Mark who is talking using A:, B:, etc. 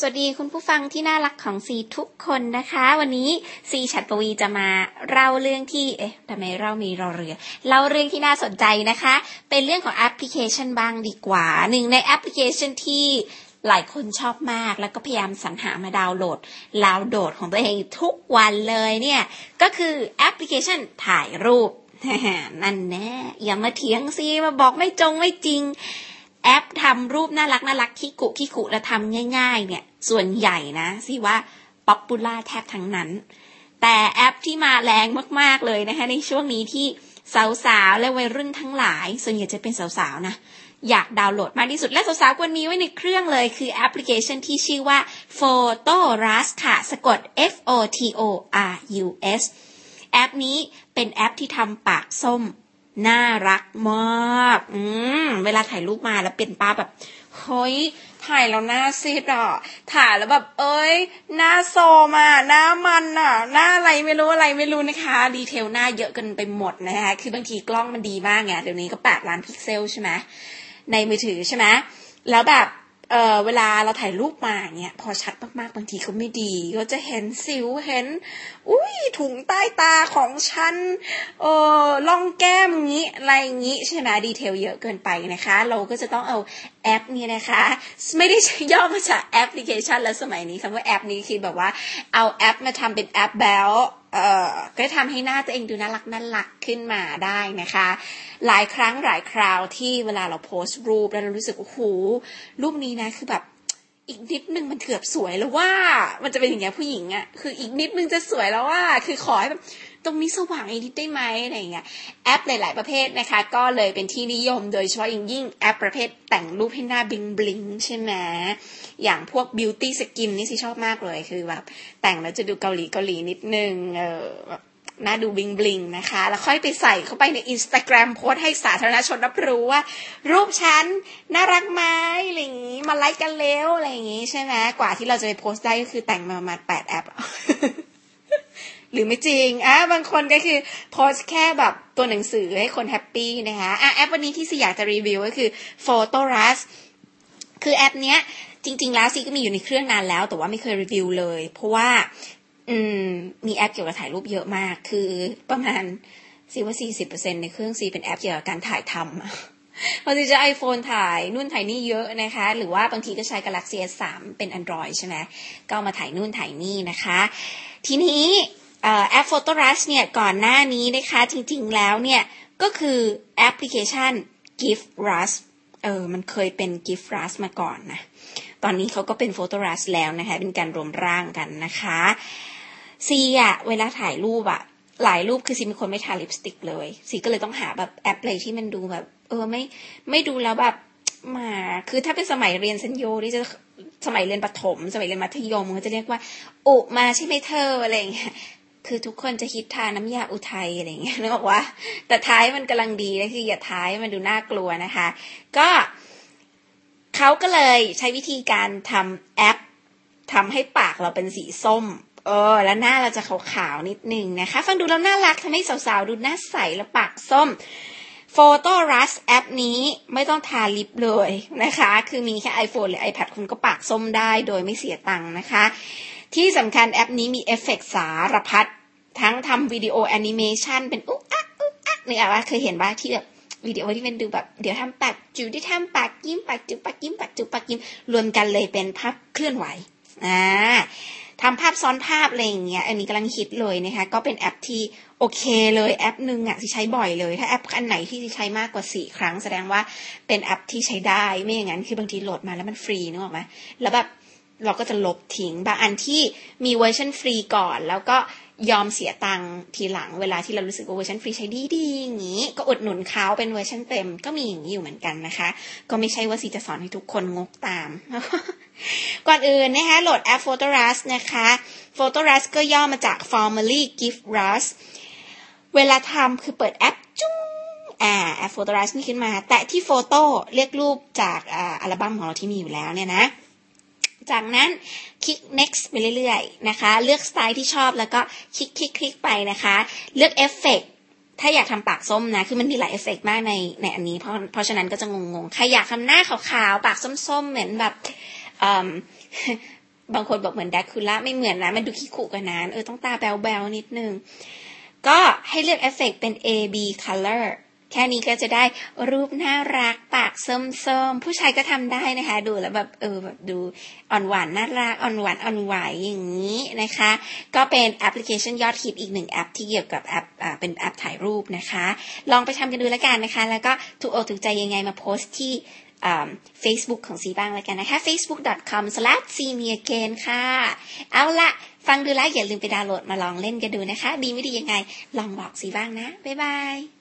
A: สวัสดีคุณผู้ฟังที่น่ารักของซีทุกคนนะคะ วันนี้ซีฉัตรปวีณ์จะมาเล่าเรื่องที่เอ๊ะทำไมเรามีรอเรือเล่าเรื่องที่น่าสนใจนะคะ เป็นเรื่องของแอปพลิเคชันบ้างดีกว่าหนึ่งในแอปพลิเคชันที่หลายคนชอบมากแล้วก็พยายามสรรหามาดาวน์โหลดดาวน์โหลดของตัวเองทุกวันเลยเนี่ยก็คือแอปพลิเคชันถ่ายรูปนั่นแน่อย่ามาเถียงซีมาบอกไม่จงไม่จริงแอปทำรูปน่ารักน่ารักคิกุคิกุแล้วทำง่าย ๆ เนี่ย ส่วนใหญ่นะซีว่า popular แทบทั้งนั้น แต่แอปที่มาแรงมากๆเลยนะคะในช่วงนี้ที่สาวๆและวัยรุ่นทั้งหลาย ส่วนใหญ่จะเป็นสาวๆนะอยากดาวน์โหลดมากที่สุดและสาวๆควรมีไว้ในเครื่องเลย คือแอปพลิเคชันที่ชื่อว่า Fotorus ค่ะ สะกด F O T O R U S แอปนี้เป็นแอปที่ทำปากส้ม น่ารักมาก อืม เวลาถ่ายรูปมาแล้วเป็นป้าแบบ เฮ้ย ถ่ายแล้วหน้าซีดอะ ถ่ายแล้วแบบ เอ้ย หน้าโซมา หน้ามันอะ หน้าอะไรไม่รู้อะไรไม่รู้นะคะ ดีเทลหน้าเยอะกันไปหมดนะคะ คือบางทีกล้องมันดีมากไง เดี๋ยวนี้ก็แปดล้านพิกเซลใช่ไหม ในมือถือใช่ไหม แล้วแบบ เออเวลาเราถ่ายรูปมาเนี่ยพอชัดมากๆบางทีก็ไม่ดี ก็จะเห็นสิวเห็น อุ้ยถุงใต้ตาของฉันเออร่องแก้มงี้อะไรงี้ใช่ไหม detail เยอะเกินไปนะคะ เราก็จะต้องเอาแอปนี้นะคะ ไม่ได้ย่อมาจากแอปพลิเคชันแล้วสมัยนี้คำว่าแอปนี้คือแบบว่าเอาแอปมาทำเป็นแอ๊บแบ๊ว เอ่อก็ทำให้หน้าตัวเองดูน่ารักน่ารักขึ้นมาได้นะคะ หลายครั้งหลายคราวที่เวลาเราโพสต์รูปแล้วเรารู้สึกโอ้โหรูปนี้นะคือแบบ อีกนิดนึงมันเกือบสวยแล้วว่ะ มันจะเป็นอย่างเงี้ยผู้หญิงอะคืออีกนิดนึงจะสวยแล้วว่ะ คือขอให้แบบตรงนี้สว่างอีกนิดได้ไหมอะไรเงี้ยแอปหลาย ๆ ประเภทนะคะ ก็เลยเป็นที่นิยมโดยเฉพาะอย่างยิ่งแอปประเภทแต่งรูปให้หน้า bling bling ใช่ไหมอย่างพวก beauty skin นี่ซีชอบมากเลยคือแบบแต่งแล้วจะดูเกาหลีเกาหลีนิดนึงเออแบบ น่าดู bling bling นะคะ แล้วค่อยไปใส่เข้าไปในอินสตาแกรมโพสต์ให้สาธารณชนรับรู้ว่า รูปฉันน่ารักไหมอะไรอย่างงี้ มาไลค์กันเร็วอะไรอย่างงี้ใช่ไหมกว่าที่เราจะไปโพสต์ได้ก็คือแต่งมาประมาณแปดแอปหรือไม่จริงอะบางคนก็คือโพสต์แค่แบบตัวหนังสือให้คน happy นะคะอะแอปวันนี้ที่ซีอยากจะรีวิวก็คือ Fotorus คือแอปเนี้ยจริง ๆ แล้วซีก็มีอยู่ในเครื่องนานแล้ว แต่ว่าไม่เคยรีวิวเลย เพราะว่า อืม มีแอปเกี่ยวกับถ่ายรูปเยอะมาก คือประมาณซีว่าสี่สิบเปอร์เซ็นในเครื่องซีเป็นแอปเกี่ยวกับการถ่ายทำพอซีจะไอโฟนถ่ายนู่นถ่ายนี่เยอะนะคะ หรือว่าบางทีก็ใช้ Galaxy S3 เป็น Android ใช่ไหมก็มาถ่ายนู่นถ่ายนี่นะคะ ทีนี้แอป Photorus เนี่ยก่อนหน้านี้นะคะ จริงๆแล้วเนี่ย ก็คือแอปพลิเคชัน Gift Rush เออ มันเคยเป็น Gift Rush มาก่อนนะ ตอนนี้เขาก็เป็น Photorus แล้วนะคะ เป็นการรวมร่างกันนะคะ ซีอะเวลาถ่ายรูปอะหลายรูปคือซีเป็นคนไม่ทาลิปสติกเลยซีก็เลยต้องหาแบบแอปอะไรที่มันดูแบบ เออไม่ไม่ดูแล้วแบบมาคือถ้าเป็นสมัยเรียนสัญโยที่จะสมัยเรียนประถม สมัยเรียนมัธยมเขาจะเรียกว่าอุมาใช่ไหมเธออะไรอย่างเงี้ยคือทุกคนจะคิดทาน้ำยาอุทัยอะไรเงี้ยนึกออกว่า แต่ท้ายมันกำลังดีนะคืออย่าท้ายมันดูน่ากลัวนะคะ ก็เขาก็เลยใช้วิธีการทำแอปทำให้ปากเราเป็นสีส้ม เออแล้วหน้าเราจะขาวๆนิดนึงนะคะ ฟังดูแล้วน่ารักทำให้สาวๆ ดูหน้าใสและปากส้ม Photo r u s แอปนี้ไม่ต้องทาลิปเลยนะคะ คือมีแค่ iPhone หรือ iPad คุณก็ปากส้มได้โดยไม่เสียตังค์นะคะ ที่สำคัญแอปนี้มีเอฟเฟกสารพัด ทั้งทำวิดีโอแอนิเมชันเป็นอุ๊กอักอุ๊กอักเนี่ยว่าเคยเห็นว่าที่แบบวิดีโอที่เป็นดูแบบเดี๋ยวทำปากจูที่ทำปากยิ้มปากจุปากยิ้มปากจุปากยิ้มรวมกันเลยเป็นภาพเคลื่อนไหวอ่า ทำภาพซ้อนภาพอะไรอย่างเงี้ยอันนี้กำลังฮิตเลยนะคะ ก็เป็นแอปที่โอเคเลยแอปหนึ่งอะที่ใช้บ่อยเลย ถ้าแอปอันไหนที่ใช้มากกว่าสี่ครั้ง แสดงว่าเป็นแอปที่ใช้ได้ไม่อย่างนั้นคือบางทีโหลดมาแล้วมันฟรีนึกออกไหมแล้วแบบเราก็จะลบทิ้งบางอันที่มีเวอร์ชันฟรีก่อน แล้วก็ยอมเสียตังค์ทีหลังเวลาที่เรารู้สึกว่าเวอร์ชันฟรีใช้ดีดีอย่างนี้ ก็อุดหนุนเขาเป็นเวอร์ชันเต็มก็มีอย่างนี้อยู่เหมือนกันนะคะ ก็ไม่ใช่ว่าซีจะสอนให้ทุกคนงกตาม ก่อนอื่นนะคะโหลดแอป Photorus นะคะ Photorus ก็ย่อมาจาก Formally Gift Rush เวลาทำคือเปิดแอปจุ้งอ่าแอป Photorus นี่ขึ้นมา แตะที่โฟโต้เรียกรูปจากอัลบั้มของเราที่มีอยู่แล้วเนี่ยนะ จากนั้นคลิก next ไปเรื่อยๆนะคะ เลือกสไตล์ที่ชอบแล้วก็คลิกคลิกคลิกไปนะคะ เลือกเอฟเฟกถ้าอยากทำปากส้มนะ คือมันมีหลายเอฟเฟกมากในในอันนี้ เพราะเพราะฉะนั้นก็จะงงๆ ใครอยากทำหน้าขาวๆ ปากส้มๆ เหมือนแบบ บางคนบอกเหมือนแดร็กคูลาไม่เหมือนนะ มันดูคิกขุกันนะเออต้องตาแบวๆนิดนึง ก็ให้เลือกเอฟเฟกเป็น A B color แค่นี้ก็จะได้รูปน่ารักปากส้มๆ ผู้ชายก็ทำได้นะคะ ดูแล้วแบบเออแบบดูอ่อนหวานน่ารักอ่อนหวานอ่อนไหวอย่างนี้นะคะ ก็เป็นแอปพลิเคชันยอดฮิตอีกหนึ่งแอปที่เกี่ยวกับแอปอ่าเป็นแอปถ่ายรูปนะคะ ลองไปทำกันดูแล้วกันนะคะ แล้วก็ถูกอกถูกใจยังไงมาโพสต์ที่ Facebook ของซีบ้างแล้วกันนะคะ facebook.com/cmeagain ค่ะ เอาละฟังดูแล้วอย่าลืมไปดาวน์โหลดมาลองเล่นกันดูนะคะ ดีไม่ดียังไง ลองบอกซีบ้างนะ บ๊ายบาย